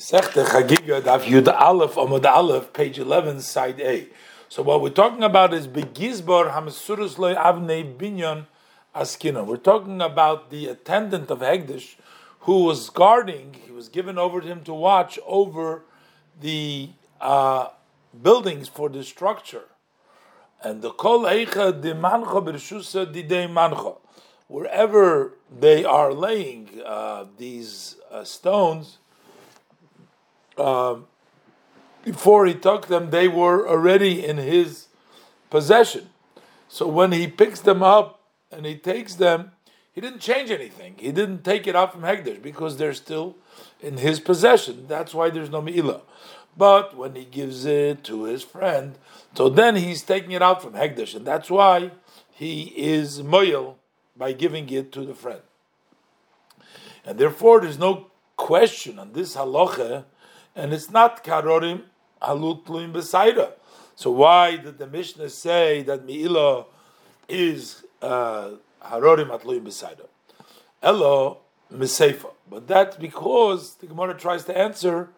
Sechte Chagiga Daf Yud Aleph Amud Aleph, page eleven, side A. So what we're talking about is Begizbar Hamsurus Loy Avnei Binyan Askina. We're talking about the attendant of Hegdish who was guarding. He was given over to him to watch over the uh, buildings for the structure. And the Kol Eicha de Mancha Bershusa Didei Mancho. Wherever they are laying uh, these uh, stones um, before he took them, they were already in his possession. So when he picks them up and he takes them, he didn't change anything. He didn't take it out from Hegdish because they're still in his possession. That's why there's no Me'ilah. But when he gives it to his friend, so then he's taking it out from Hegdish, and that's why he is Moyel by giving it to the friend. And therefore, there's no question on this halacha and it's not karorim halut tluim besaida. So why did the Mishnah say that miila is uh, harorim atluim besaida? Elo miseifa, but that's because the Gemara tries to answer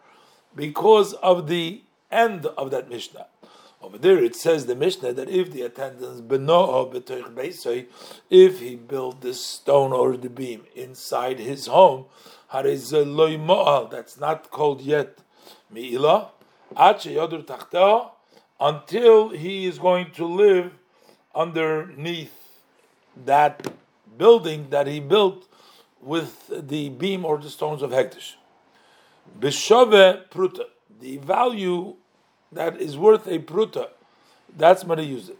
because of the end of that Mishnah. Over there it says the Mishnah that if the attendants benoah betoich beisay, if he built this stone or the beam inside his home, that's not called yet Mi'ila, until he is going to live underneath that building that he built with the beam or the stones of Hektish. Bishove Pruta, the value that is worth a Pruta, that's when he it.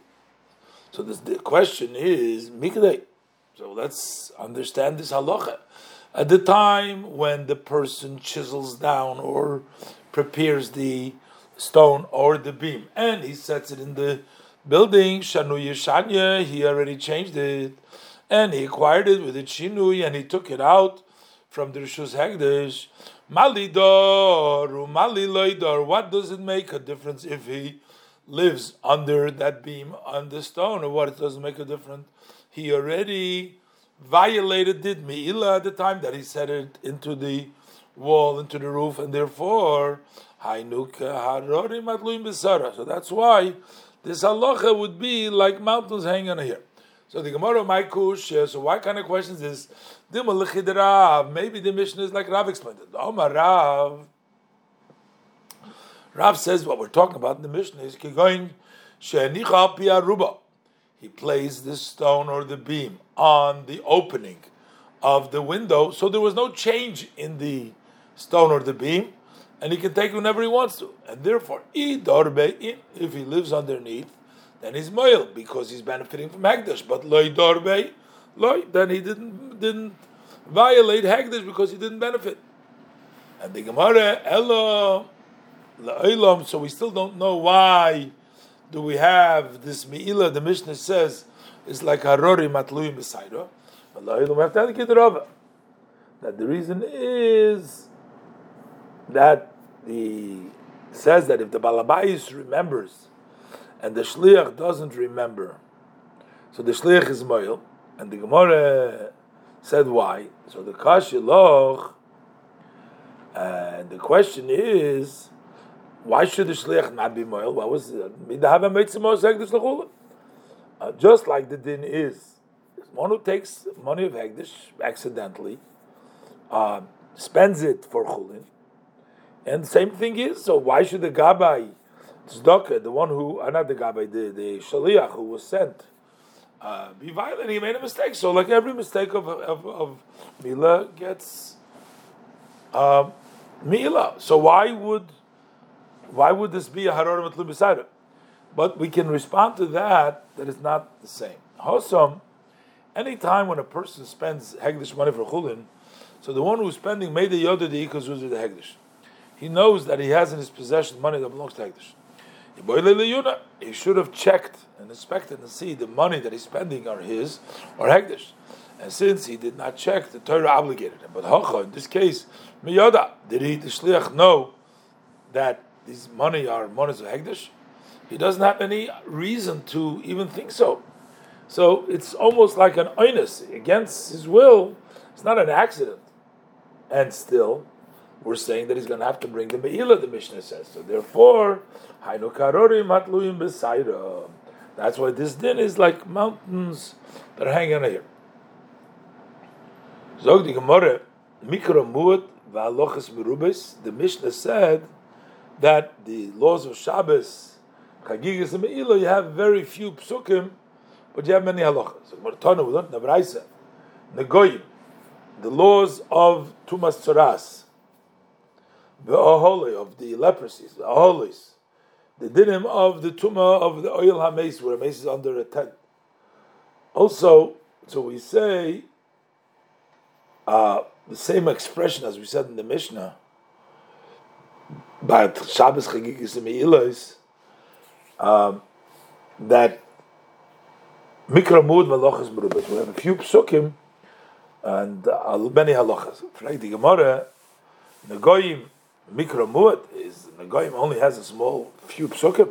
So this, the question is, Mikdei. So let's understand this halacha. At the time when the person chisels down or prepares the stone or the beam and he sets it in the building, Shanu Yeshanya, he already changed it and he acquired it with a Shinui and he took it out from the Rishus Hegdesh. Malidor, what does it make a difference if he lives under that beam on the stone or what? It doesn't make a difference. He already violated it, Me'ila, at the time that he set it into the wall, into the roof, and therefore, So that's why this halacha would be like mountains hanging on here. So the Gemara my kush. So what kind of questions is Maybe the Mishnah is like Rav explained it. Omar Rav. Rav says what we're talking about in the Mishnah is going He placed the stone or the beam on the opening of the window, so there was no change in the stone or the beam, and he can take whenever he wants to. And therefore, if he lives underneath, then he's moil because he's benefiting from Hagdash. But loy dorbe, loy, then he didn't didn't violate Hagdash because he didn't benefit. And the Gemara, elo, so we still don't know why do we have this Me'ilah, the Mishnah says, is like Harori. But la'olam, we have to educate the Rava. That the reason is that the says that if the balabais remembers and the shliach doesn't remember, so the shliach is moil, and the Gemara said why. So the kashiloch, and the question is, why should the shliach not be moil? What was uh, just like the din is, one who takes money of hegdish accidentally, uh, spends it for chulin, and the same thing is, so why should the Gabbai, Tzedakah, the one who, uh, not the Gabbai, the, the who was sent, uh, be violent? He made a mistake. So, like every mistake of, of, of Mila gets uh, Mila. So, why would why would this be a Harar Matlu beside But we can respond to that that it's not the same. Hosam, any time when a person spends Hegdish money for Chulin, so the one who's spending made the Yoda the Ikaz the Hegdish he knows that he has in his possession money that belongs to Hekdesh. He should have checked and inspected and see the money that he's spending are his or Hekdesh. And since he did not check, the Torah obligated him. But Hocha, in this case, Miyoda, did he, the Shliach, know that these money are monies of Hekdesh? He doesn't have any reason to even think so. So it's almost like an oinus against his will. It's not an accident. And still, we're saying that he's going to have to bring the Me'ilah, the Mishnah says. So therefore, Hainu Besaira. That's why this din is like mountains that are hanging here. Zog the Gemara, Mikra Muat Merubes, the Mishnah said that the laws of Shabbos, Chagigas and Me'ilah, you have very few psukim, but you have many halachas. So Gemara we the laws of Tumas Tzaras, the aholi of the leprosies, the aholis, the dinim of the tuma of the oil hames, where a is under a tent. Also, so we say uh, the same expression as we said in the Mishnah, but Shabbos Chagigis and um, that Mikra Mud Malachas Merubas. We have a few psukim and uh, many halachas. Like the Gemara, Nagoyim Mikra Muad is Nagoyim only has a small few psukim,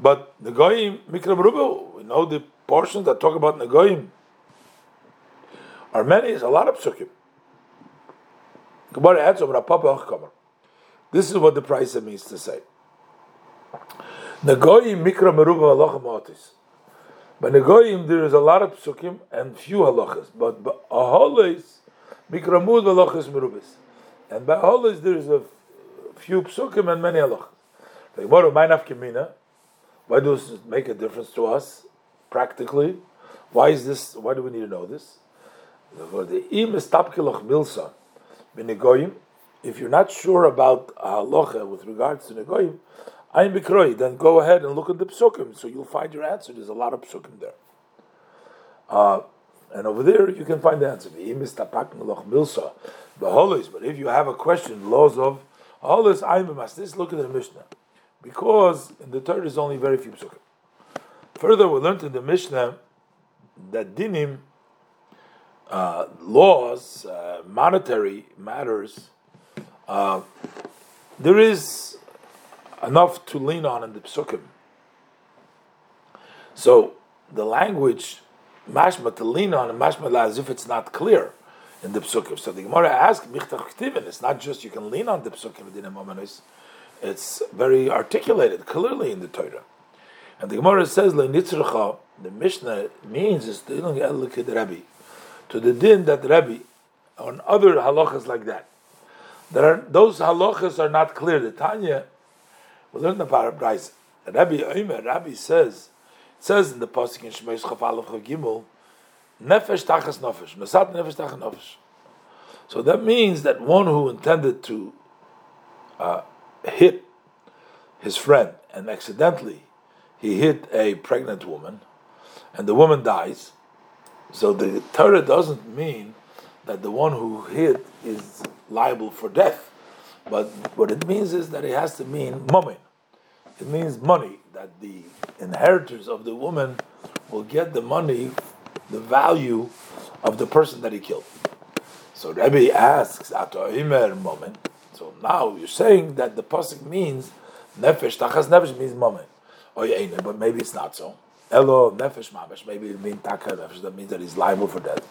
but Nagoyim Mikra Meruba, we know the portions that talk about Nagoyim are many, is a lot of psukim. Gemara adds over a papa This is what the price means to say. Nagoyim Mikra Meruba Halacha Matis. By Nagoyim there is a lot of psukim and few halachas, but Aholis Mikra Muad Halachas Merubis. And by Aholis there is a few psukim and many halachas. Why does it make a difference to us practically? Why is this? Why do we need to know this? If you're not sure about halacha with regards to negoyim, I'm bikroi. Then go ahead and look at the psukim, so you'll find your answer. There's a lot of psukim there. Uh, and over there you can find the answer. But if you have a question, laws of this Ayim this look at the Mishnah. Because in the Torah is only very few psukim. Further, we learned in the Mishnah that dinim, uh, laws, uh, monetary matters, uh, there is enough to lean on in the psukim. So the language, mashma to lean on, and mashma as if it's not clear in the psukim. So the Gemara asks, It's not just you can lean on the psukim It's very articulated clearly in the Torah. And the Gemara says, the Mishnah means is to the din that Rabbi, on other halachas like that. There are, those halachas are not clear. The Tanya, we learned the Parabrais. Rabbi Omer, Rabbi says, says in the Pasuk in Shemais Chaf Gimel, Nefesh tachas nefesh. Mesat nefesh tachas nefesh. So that means that one who intended to uh, hit his friend and accidentally he hit a pregnant woman and the woman dies. So the Torah doesn't mean that the one who hit is liable for death. But what it means is that it has to mean money. It means money, that the inheritors of the woman will get the money the value of the person that he killed. So Rabbi asks at a moment. So now you're saying that the pasuk means nefesh tachas nefesh means moment. Yeah, but maybe it's not so. Elo nefesh mamash. Maybe it means taka nefesh. That means that he's liable for death.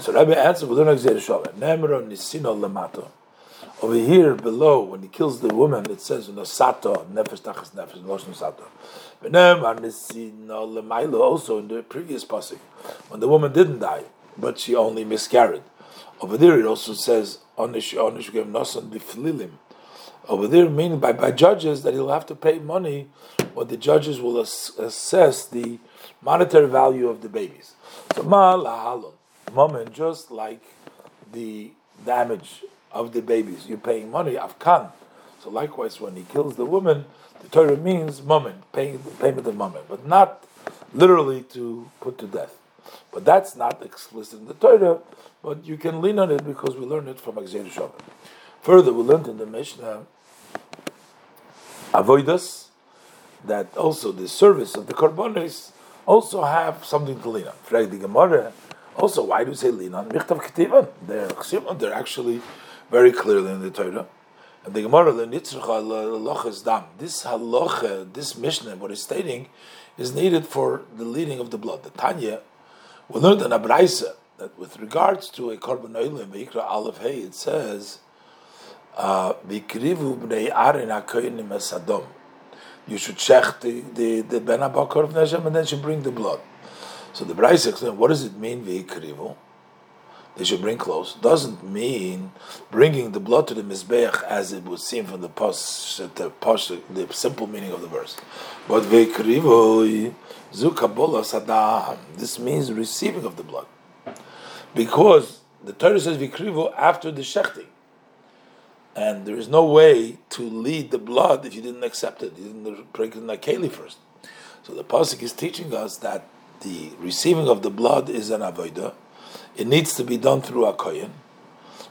So, Rabbi answers with an example. Nemro nisino. Over here below, when he kills the woman, it says "Nosato nefesh tachas nefesh loshon sato." Also in the previous pasuk, when the woman didn't die, but she only miscarried. Over there, it also says "Onish onish nosan biflilim." Over there, meaning by, by judges that he'll have to pay money, when the judges will ass- assess the monetary value of the babies. So ma lahalon, moment, just like the damage of the babies. You're paying money, afkan. So likewise, when he kills the woman, the Torah means moment, paying payment of moment, but not literally to put to death. But that's not explicit in the Torah, but you can lean on it because we learn it from Agzir Shabbat. Further, we learned in the Mishnah avoidas that also the service of the korbanos also have something to lean on. Also, why do you say lean on? Michtav. They're actually very clearly in the Torah. And the Gemara, the dam. This halacha, this Mishnah, what it's stating, is needed for the leading of the blood. The Tanya, we learned in Abraisa that with regards to a korban oilim, Ikra Aleph Hey, it says uh, Vikrivu bnei Aaron hakoyinim esadom. You should check the the the ben abakar of Neshem and then should bring the blood. So the Braise explains what does it mean? They should bring close. Doesn't mean bringing the blood to the mizbeach as it would seem from the posh, the the simple meaning of the verse. But Vikrivu zukabola sadam. This means receiving of the blood, because the Torah says Vikrivu after the shechting and there is no way to lead the blood if you didn't accept it. You didn't break the in a keli first. So the pasuk is teaching us that the receiving of the blood is an avodah. It needs to be done through a kohen,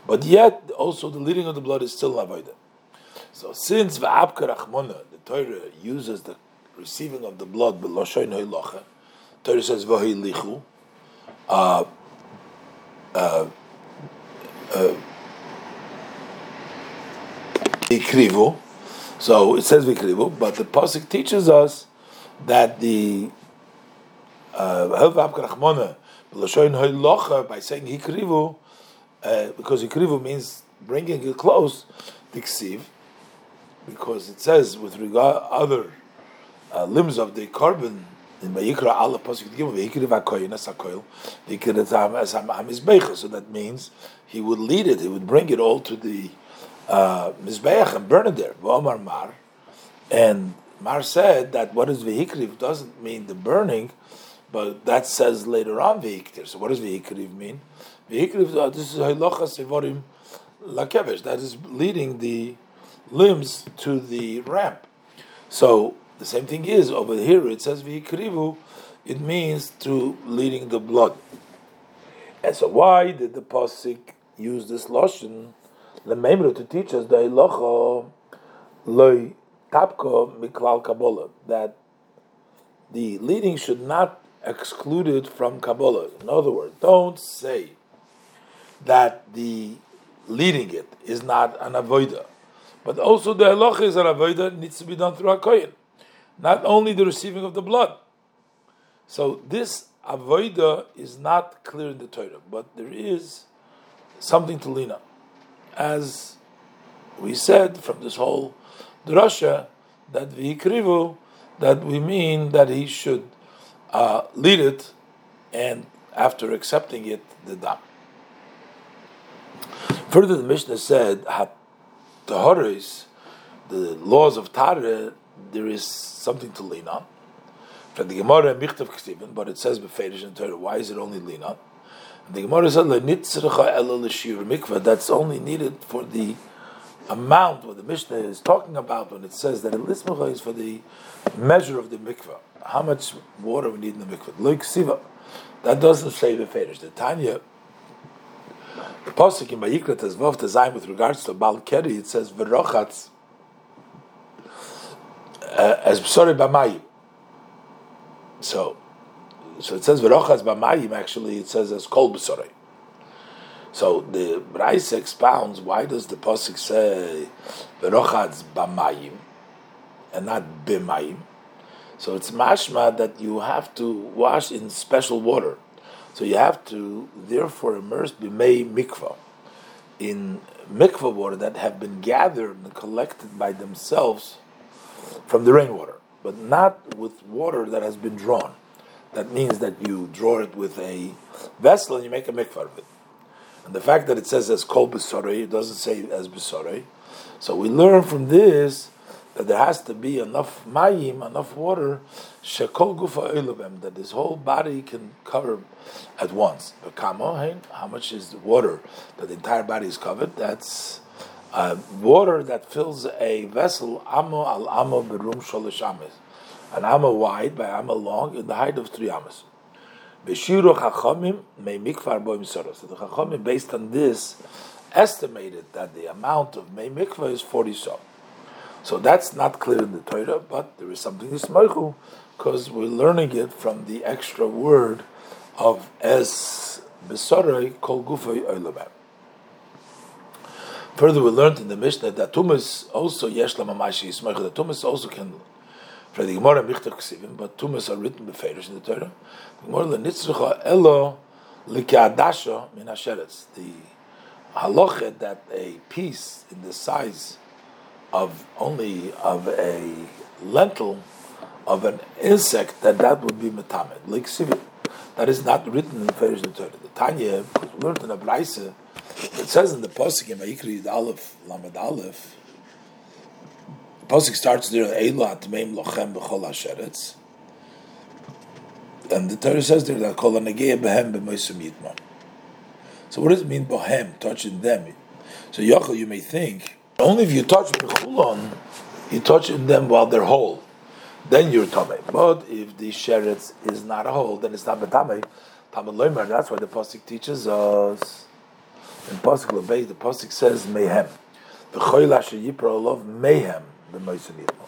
but yet also the leading of the blood is still an avodah. So since va'abka rachmona, the Torah uses the receiving of the blood b'loshoin hoilocha, Torah says v'hoilichu, uh, uh, uh, So it says Vikrivu, but the Pasuk teaches us that the uh, by saying Hikrivu, uh, because Hikrivu means bringing it close, Diksiv, because it says with regard other uh, limbs of the korban in Vayikra Allah Pasuk Gimel Vayikriv HaKoyin As HaKoil Vayikriv As HaMizbecha so that means he would lead it, he would bring it all to the uh, and burn it there. V'omar Mar. And Mar said that what is vehikriv doesn't mean the burning, but that says later on vehikriv. So what does vehikriv mean? Vehikriv, uh, this is halacha sevorim lakevesh. That is leading the limbs to the ramp. So the same thing is over here. It says vehikrivu. It means to leading the blood. And so why did the pasuk use this lotion? Lememru to teach us the ilocho loy tapko miklal kabbalah that the leading should not exclude it from kabbalah. In other words, don't say that the leading it is not an avoida, but also the halacha is an avoida needs to be done through a kohen, not only the receiving of the blood. So this avoida is not clear in the Torah, but there is something to lean on as we said from this whole drasha, that v'ikrivu, that we mean that he should uh, lead it, and after accepting it, the dam. Further, the Mishnah said, "Taharis, the laws of Tara, there is something to lean on." From the Gemara and Michtav Ksibin, but it says beferish in Torah. Why is it only lean on? The Gemara said, that's only needed for the amount what the Mishnah is talking about when it says that a lismacha is for the measure of the mikvah. How much water we need in the mikvah. Like siva. That doesn't say the fetish. The Tanya, the Pasuk in Vayikra Tezvov Tezayim with regards to Bal Keri, it says, Verochatz, uh, as sorry b'mayim. So, so it says v'rochas b'mayim. Actually, it says as kol b'sorei. So the Braise expounds why does the pasuk say v'rochas b'mayim and not b'mayim? So it's mashma that you have to wash in special water. So you have to therefore immerse b'mei mikvah in mikvah water that have been gathered and collected by themselves from the rainwater, but not with water that has been drawn that means that you draw it with a vessel and you make a mikvah of it. And the fact that it says as kol b'sorei, it doesn't say as b'sorei. So we learn from this that there has to be enough mayim, enough water, shekol gufa that his whole body can cover at once. But how much is the water that the entire body is covered? That's uh, water that fills a vessel, amo al amo berum sholosh ames an amma wide by amma long in the height of three ammas. Beshiru chachamim may mikvar boim soros. So the chachamim, based on this, estimated that the amount of may mikvah is 40 so. So that's not clear in the Torah, but there is something in Smoichu, because we're learning it from the extra word of es besorei kol gufay oilabem. Further, we learned in the Mishnah that tumas also yesh lamamashi yismoichu. That tumas also can for the Gemara Michtav Ksivim, but Tumas are written beferish in the Torah. The Gemara Lenitzrucha Elo Likadasha Min Hasheretz. The halacha that a piece in the size of only of a lentil of an insect that that would be metamed like sivit. That is not written in the Torah. The Tanya, learned in a Braise, it says in the Pasuk in Vayikri the Aleph Lamed Aleph. The Pasuk starts there Eila Atmeim Lochem B'Chol Hasheretz, and the Torah says there that Kol Anagei Behem B'Moisem Yitma. So what does it mean Bohem touching them? So Yochel, you may think only if you touch the B'Chulon, you touch them while they're whole then you're tame. But if the sheretz is not whole, then it's not betame. Tamid loimer. That's why the pasuk teaches us. In pasuk lebei, the pasuk says mehem. The choyla sheyipra love mehem the moisenitmo.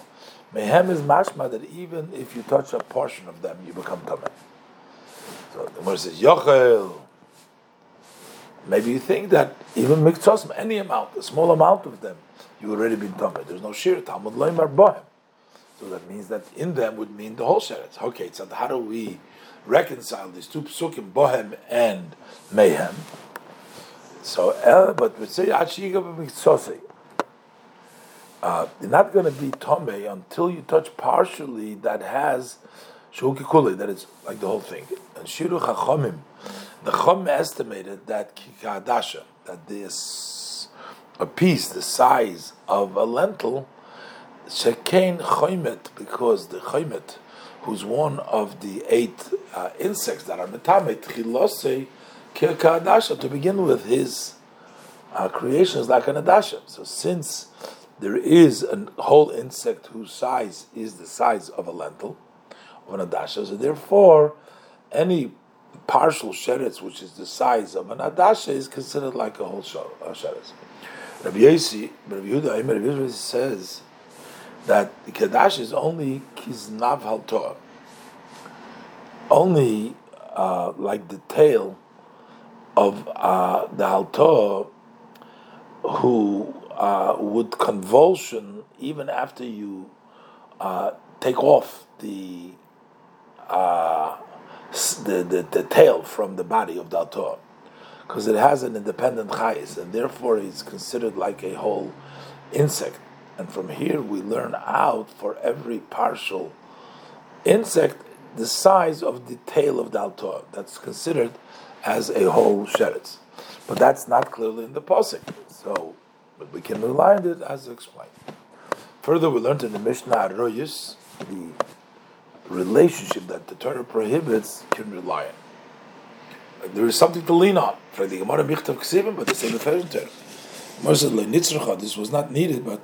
Mehem is mashma that even if you touch a portion of them, you become tame. So the Gemara says yochel. Maybe you think that even miktzos, any amount, a small amount of them, you already been tame. There's no shir. Talmud loimer bohem. So that means that in them would mean the whole sheretz. Okay, so how do we reconcile these two psukim, bohem and mayhem? So, uh, but we say uh, you're not going to be tome until you touch partially that has shukikuli, that is like the whole thing. And shiru chachomim, the chom estimated that kikadasha, that this a piece the size of a lentil Shekain choymet, because the choymet, who's one of the eight uh, insects that are metamet, chilose kirkadasha, to begin with, his uh, creation is like an adasha. So since there is a whole insect whose size is the size of a lentil, of an adasha, so therefore, any partial sheretz, which is the size of an adasha, is considered like a whole sheretz. Rabbi Yossi, Rabbi Yehuda, Rabbi Yehuda says that the Kadash is only Kiznav Haltor, only uh, like the tail of uh, the Haltor who uh, would convulsion even after you uh, take off the, uh, the, the, the tail from the body of the because it has an independent chayis, and therefore it's considered like a whole insect. And from here we learn out for every partial insect the size of the tail of the. That's considered as a whole sheretz. But that's not clearly in the posik. So, but we can rely on it as explained. Further, we learned in the Mishnah Royus the relationship that the Torah prohibits can rely on. There is something to lean on. For the Gemara Michtav Ksivim, but the same Torah. This was not needed, but